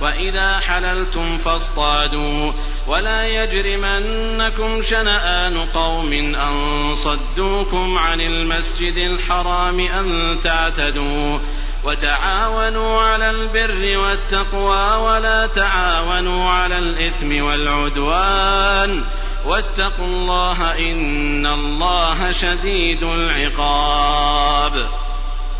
وإذا حللتم فاصطادوا. ولا يجرمنكم شنآن قوم أن صدوكم عن المسجد الحرام أن تعتدوا. وتعاونوا على البر والتقوى ولا تعاونوا على الإثم والعدوان. واتقوا الله إن الله شديد العقاب.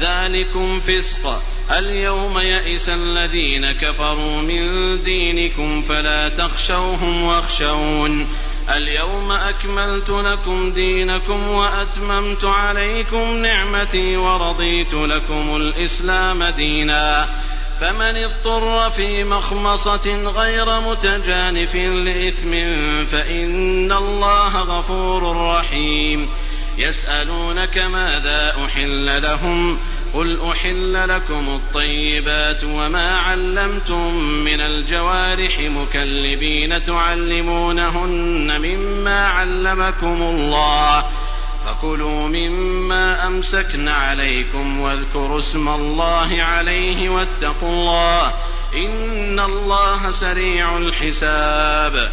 ذلكم فسق. اليوم يئس الذين كفروا من دينكم فلا تخشوهم واخشون. اليوم أكملت لكم دينكم وأتممت عليكم نعمتي ورضيت لكم الإسلام دينا. فمن اضطر في مخمصة غير متجانف لإثم فإن الله غفور رحيم. يسألونك ماذا أحل لهم قل أحل لكم الطيبات وما علمتم من الجوارح مكلبين تعلمونهن مما علمكم الله فكلوا مما أمسكن عليكم واذكروا اسم الله عليه واتقوا الله إن الله سريع الحساب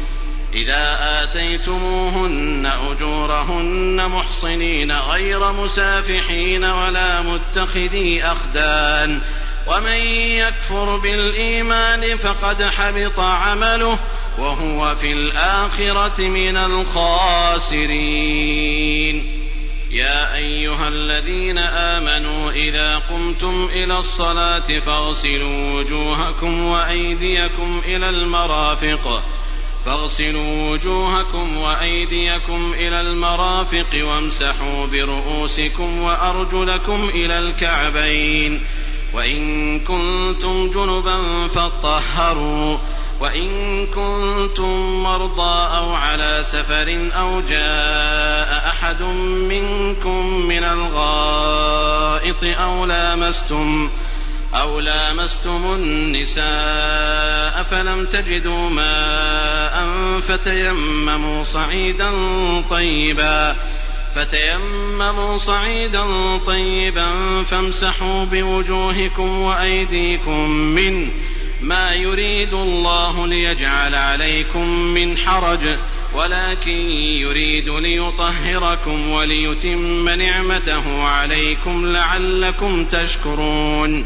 إذا آتيتموهن أجورهن محصنين غير مسافحين ولا متخذي أخدان ومن يكفر بالإيمان فقد حبط عمله وهو في الآخرة من الخاسرين. يا أيها الذين آمنوا إذا قمتم إلى الصلاة فاغسلوا وجوهكم وأيديكم إلى المرافق فاغسلوا وجوهكم وأيديكم إلى المرافق وامسحوا برؤوسكم وأرجلكم إلى الكعبين. وإن كنتم جنبا فاطهروا. وإن كنتم مرضى أو على سفر أو جاء أحد منكم من الغائط أو لامستم أو لامستم النساء فلم تجدوا ماء فتيمموا صعيدا طيبا فتيمموا صعيدا طيبا فامسحوا بوجوهكم وأيديكم منه ما يريد الله ليجعل عليكم من حرج ولكن يريد ليطهركم وليتم نعمته عليكم لعلكم تشكرون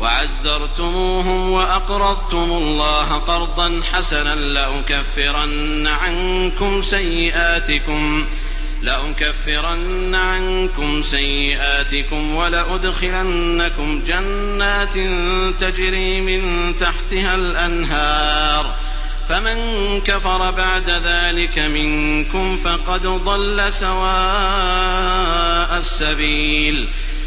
وعزرتموهم وأقرضتم الله قرضا حسنا لأكفرن عنكم سيئاتكم لأكفرن عنكم سيئاتكم ولأدخلنكم جنات تجري من تحتها الأنهار. فمن كفر بعد ذلك منكم فقد ضل سواء السبيل.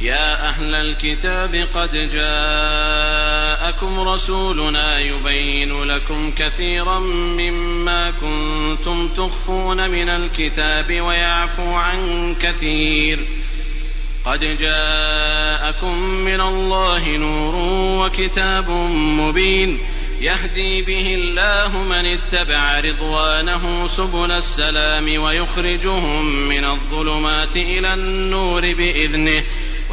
يا أهل الكتاب قد جاءكم رسولنا يبين لكم كثيرا مما كنتم تخفون من الكتاب ويعفو عن كثير. قد جاءكم من الله نور وكتاب مبين. يهدي به الله من اتبع رضوانه سبل السلام ويخرجهم من الظلمات إلى النور بإذنه.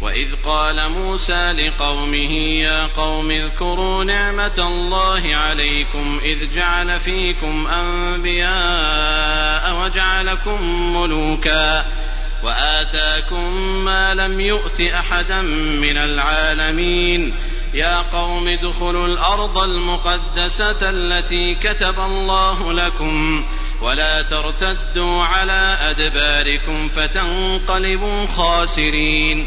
وإذ قال موسى لقومه يا قوم اذكروا نعمة الله عليكم إذ جعل فيكم أنبياء وجعلكم ملوكا وآتاكم ما لم يؤت أحدا من العالمين. يا قوم ادخلوا الأرض المقدسة التي كتب الله لكم ولا ترتدوا على أدباركم فتنقلبوا خاسرين.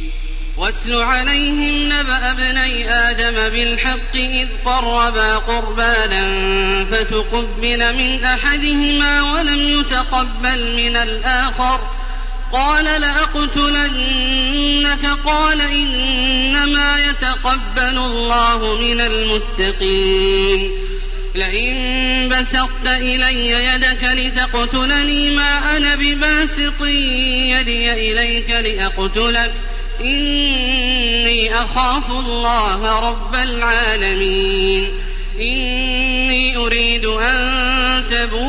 واتل عليهم نبأ ابني آدم بالحق إذ قربا قربانا فتقبل من أحدهما ولم يتقبل من الآخر. قال لأقتلنك؟ قال إنما يتقبل الله من المتقين. لئن بسطت إلي يدك لتقتلني ما أنا بباسط يدي إليك لأقتلك. إني أخاف الله رب العالمين. إني أريد أن تبوء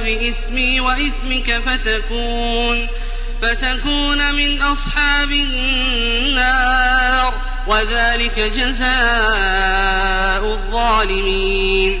بإثمي وإثمك فتكون فتكون من أصحاب النار وذلك جزاء الظالمين.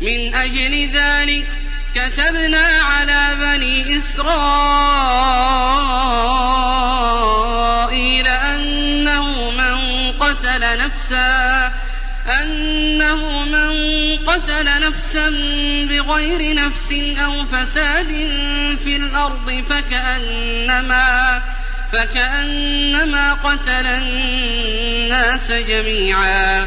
من أجل ذلك كتبنا على بني إسرائيل أنه من قتل نفسا أنه من قتل نفسا بغير نفس أو فساد في الأرض فكأنما فكأنما قتل الناس جميعا.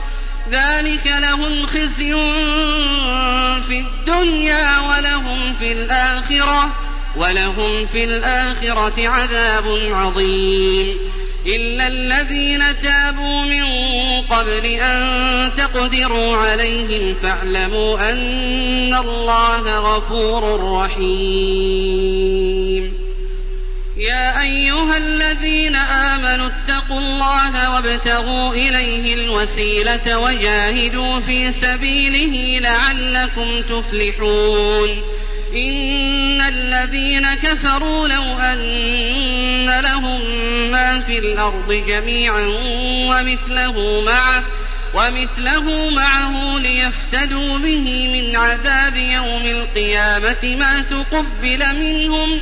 ذلك لهم خزي في الدنيا ولهم في الآخرة ولهم في الآخرة عذاب عظيم. إلا الذين تابوا من قبل أن تقدروا عليهم فاعلموا أن الله غفور رحيم. يا أيها الذين آمنوا اتقوا الله وابتغوا إليه الوسيلة وجاهدوا في سبيله لعلكم تفلحون. إن الذين كفروا لو أن لهم ما في الأرض جميعا ومثله معه ومثله معه ليفتدوا به من عذاب يوم القيامة ما تقبل منهم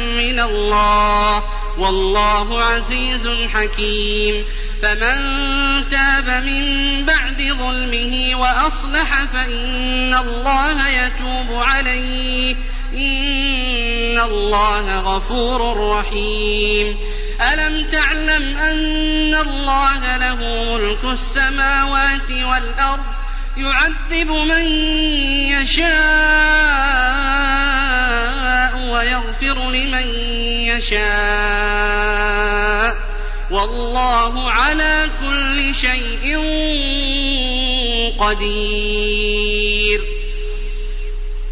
من الله والله عزيز حكيم فمن تاب من بعد ظلمه وأصلح فإن الله يتوب عليه إن الله غفور رحيم ألم تعلم أن الله له ملك السماوات والأرض يعذب من يشاء ويغفر لمن يشاء. والله على كل شيء قدير.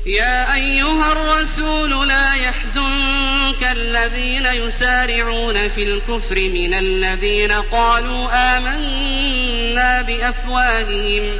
يا أيها الرسول لا يحزنك الذين يسارعون في الكفر من الذين قالوا آمنا بأفواههم.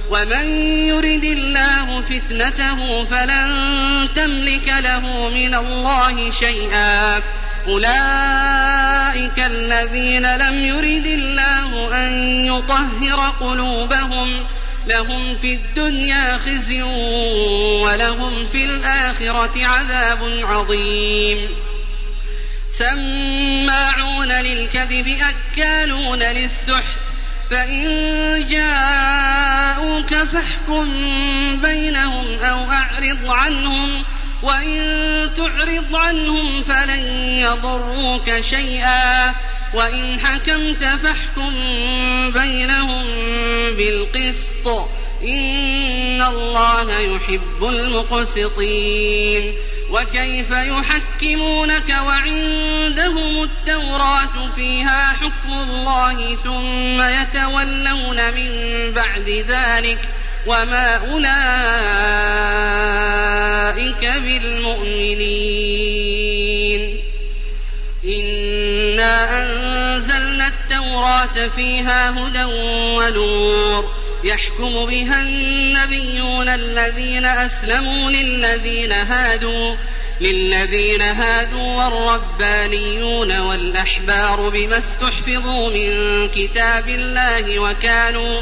ومن يرد الله فتنته فلن تملك له من الله شيئا أولئك الذين لم يرد الله أن يطهر قلوبهم لهم في الدنيا خزي ولهم في الآخرة عذاب عظيم. سماعون للكذب أكالون للسحت فإن جاءوك فاحكم بينهم أو أعرض عنهم وإن تعرض عنهم فلن يضروك شيئا. وإن حكمت فاحكم بينهم بالقسط إن الله يحب المقسطين. وكيف يحكمونك وعندهم التوراة فيها حكم الله ثم يتولون من بعد ذلك؟ وما أولئك بالمؤمنين إنا أنزلنا التوراة فيها هدى ونور يحكم بها النبيون الذين أسلموا للذين هادوا للذين هادوا والربانيون والأحبار بما استحفظوا من كتاب الله وكانوا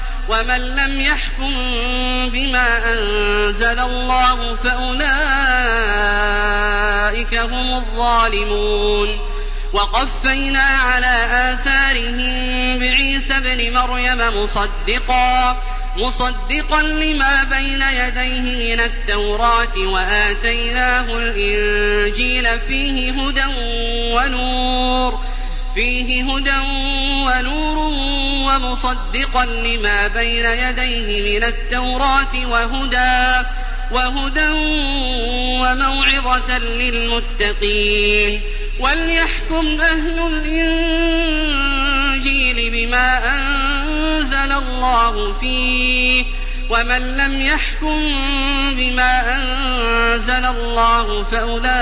ومن لم يحكم بما أنزل الله فأولئك هم الظالمون. وقفينا على آثارهم بعيسى ابن مريم مصدقا مصدقا لما بين يديه من التوراة وآتيناه الإنجيل فيه هدى ونور. فيه هدى ونور ومصدقا لما بين يديه من التوراة وهدى وهدى وموعظة للمتقين. وليحكم أهل الإنجيل بما أنزل الله فيه ومن لم يحكم بما أنزل الله فأولئك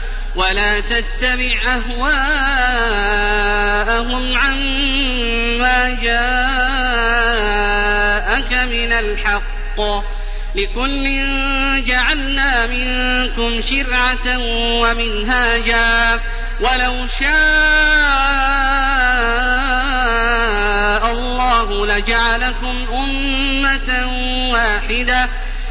ولا تتبع أهواءهم عما جاءك من الحق. لكل جعلنا منكم شرعة ومنهاجا. ولو شاء الله لجعلكم أمة واحدة.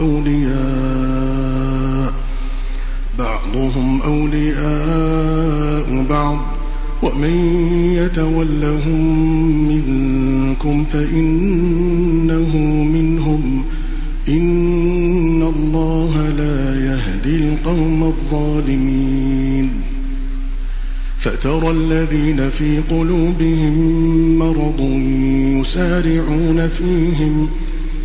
أولياء. بعضهم أولياء بعض ومن يتولهم منكم فإنه منهم. إن الله لا يهدي القوم الظالمين. فترى الذين في قلوبهم مرض يسارعون فيهم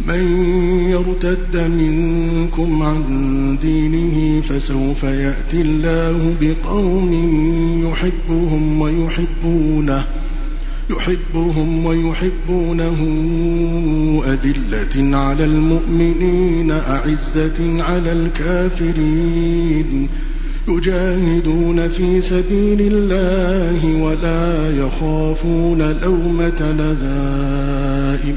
من يرتد منكم عن دينه فسوف يأتي الله بقوم يحبهم ويحبونه يحبهم ويحبونه أذلة على المؤمنين أعزة على الكافرين. يجاهدون في سبيل الله ولا يخافون لومة لذائم.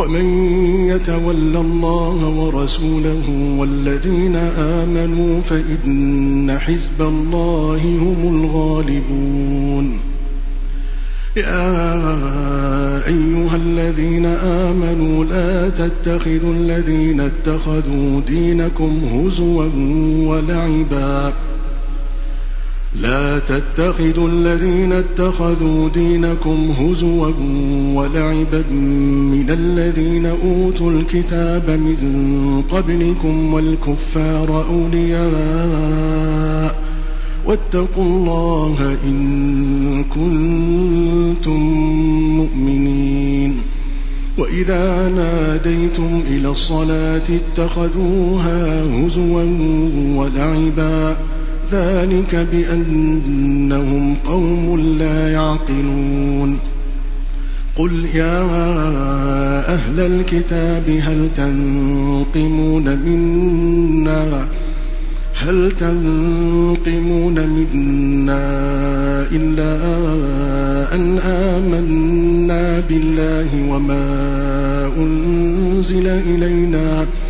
ومن يتول الله ورسوله والذين آمنوا فإن حزب الله هم الغالبون. يا أيها الذين آمنوا لا تتخذوا الذين اتخذوا دينكم هزوا ولعبا. لا تتخذوا الذين اتخذوا دينكم هزوا ولعبا من الذين أوتوا الكتاب من قبلكم والكفار أولياء. واتقوا الله إن كنتم مؤمنين. وإذا ناديتم إلى الصلاة اتخذوها هزوا ولعبا ذلك بأنهم قوم لا يعقلون. قل يا أهل الكتاب هل تنقمون منا؟ هل تنقمون منا إلا أن آمنا بالله وما أنزل إلينا؟ وما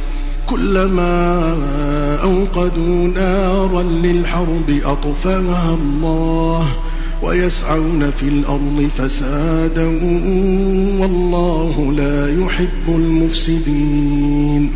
كلما أوقدوا نارا للحرب أطفأها الله ويسعون في الأرض فسادا والله لا يحب المفسدين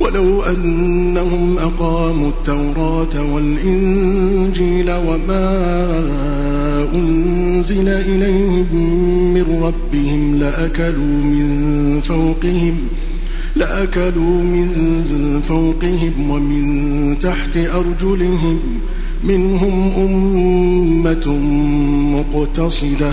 ولو أنهم أقاموا التوراة والإنجيل وما أنزل إليهم من ربهم لأكلوا من فوقهم لأكلوا من فوقهم ومن تحت أرجلهم منهم أمة مقتصدة.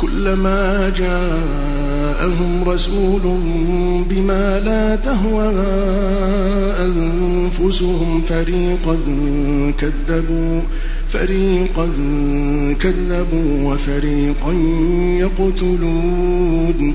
كلما جاءهم رسول بما لا تهوى أنفسهم فريقا كذبوا فريقا كذبوا وفريقا يقتلون.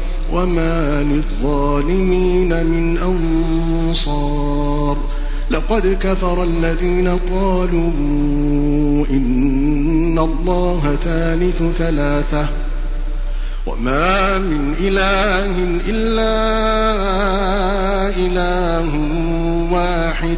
وما للظالمين من أنصار لقد كفر الذين قالوا إن الله ثالث ثلاثة وما من إله إلا إله واحد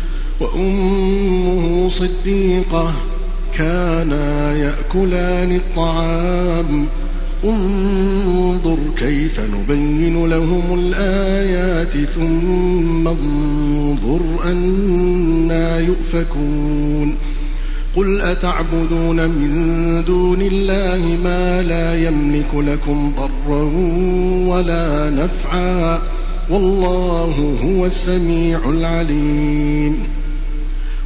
وأمه صديقة كانا يأكلان الطعام. انظر كيف نبين لهم الآيات ثم انظر أنا يؤفكون. قل أتعبدون من دون الله ما لا يملك لكم ضرا ولا نفعا. والله هو السميع العليم.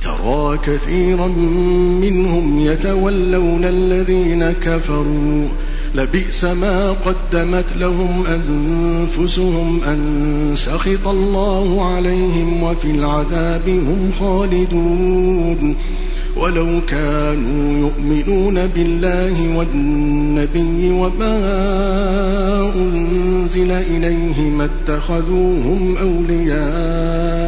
ترى كثيرا منهم يتولون الذين كفروا. لبئس ما قدمت لهم أنفسهم أن سخط الله عليهم وفي العذاب هم خالدون. ولو كانوا يؤمنون بالله والنبي وما أنزل إليه ما اتخذوهم أولياء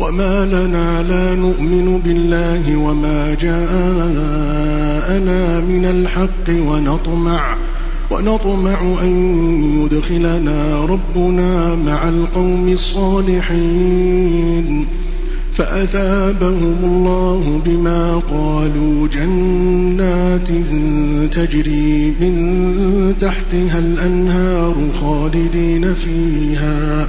وما لنا لا نؤمن بالله وما جاءنا من الحق ونطمع ونطمع أن يدخلنا ربنا مع القوم الصالحين فأثابهم الله بما قالوا جنات تجري من تحتها الأنهار خالدين فيها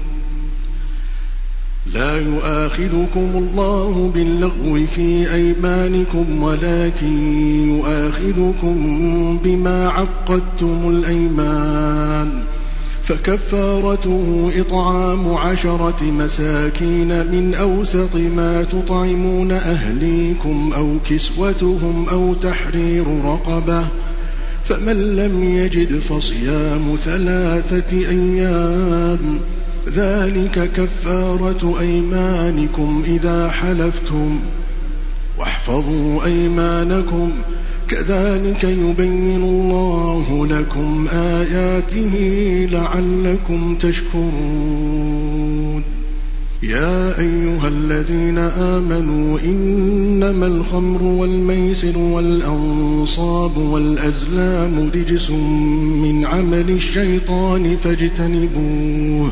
لا يؤاخذكم الله باللغو في أيمانكم ولكن يؤاخذكم بما عقدتم الأيمان. فكفارته إطعام عشرة مساكين من أوسط ما تطعمون أهليكم أو كسوتهم أو تحرير رقبة. فمن لم يجد فصيام ثلاثة أيام ذلك كفارة أيمانكم إذا حلفتم. واحفظوا أيمانكم. كذلك يبين الله لكم آياته لعلكم تشكرون. يا أيها الذين آمنوا إنما الخمر والميسر والأنصاب والأزلام رجس من عمل الشيطان فاجتنبوه.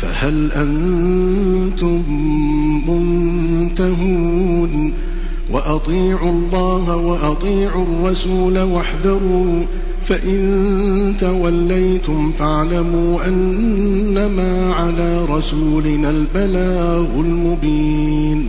فهل أنتم منتهون؟ وأطيعوا الله وأطيعوا الرسول واحذروا فإن توليتم فاعلموا أنما على رسولنا البلاغ المبين.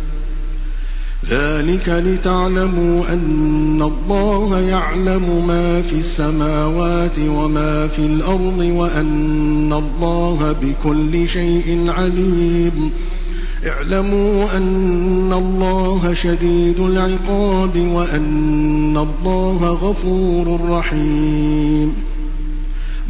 ذلك لتعلموا أن الله يعلم ما في السماوات وما في الأرض وأن الله بكل شيء عليم. اعلموا أن الله شديد العقاب وأن الله غفور رحيم.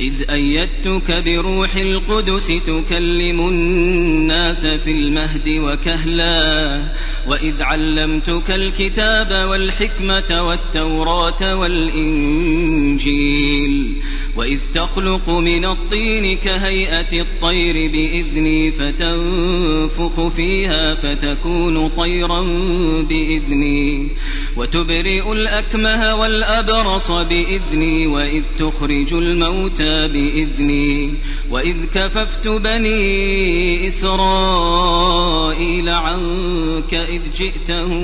إذ أيدتك بروح القدس تكلم الناس في المهد وكهلا وإذ علمتك الكتاب والحكمة والتوراة والإنجيل. وإذ تخلق من الطين كهيئة الطير بإذني فتنفخ فيها فتكون طيرا بإذني. وتبرئ الأكمه والأبرص بإذني وإذ تخرج الموتى بإذني. وإذ كففت بني إسرائيل عنك إذ جئتهم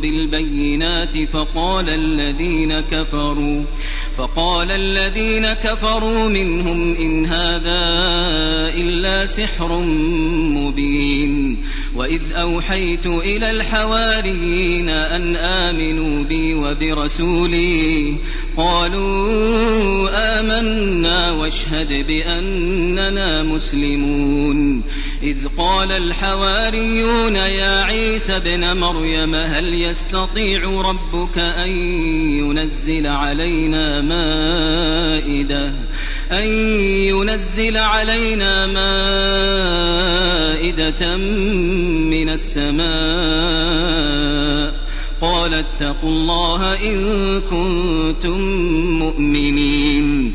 بالبينات فقال الذين كفروا فقال الذين كفروا منهم إن هذا إلا سحر مبين وإذ أوحيت إلى الحواريين أن آمنوا بي وبرسولي قالوا آمنا واشهد بأننا مسلمون إذ قال الحواريون يا عيسى ابن مريم هل يستطيع ربك أن ينزل علينا مائدة أن ينزل علينا مائدة من السماء. قال اتقوا الله إن كنتم مؤمنين.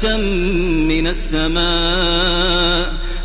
من السماء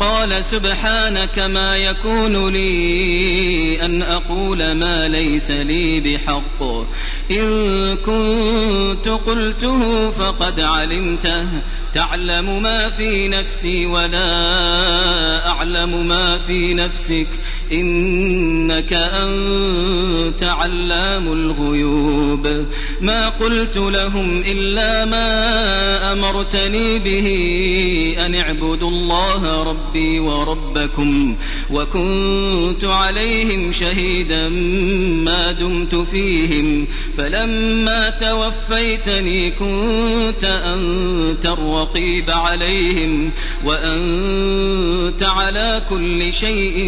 قال سبحانك ما يكون لي أن أقول ما ليس لي بحق. إن كنت قلته فقد علمته. تعلم ما في نفسي ولا أعلم ما في نفسك. إنك أنت علام الغيوب. ما قلت لهم إلا ما أمرتني به أن اعبدوا الله ربي وربكم وكنت عليهم شهيدا ما دمت فيهم فلما توفيتني كنت أنت الرقيب عليهم وأنت على كل شيء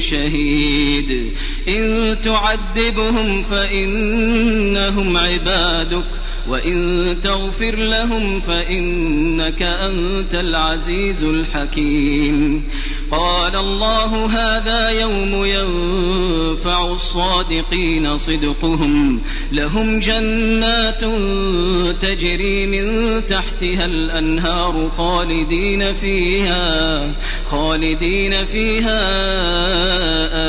شهيد إن تعذبهم فإنهم عبادك وإن تغفر لهم فإنك أنت العزيز الحكيم قال الله هذا يوم ينفع الصادقين صدقهم. لهم جنات تجري من تحتها الأنهار خالدين فيها خالدين فيها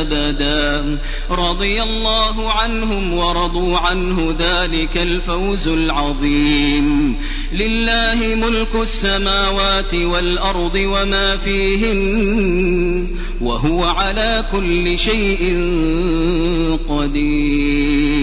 أبدا. رضي الله عنهم ورضوا عنه ذلك الفوز العظيم. لله ملك السماوات والأرض وما فيهن وهو على كل شيء قدير.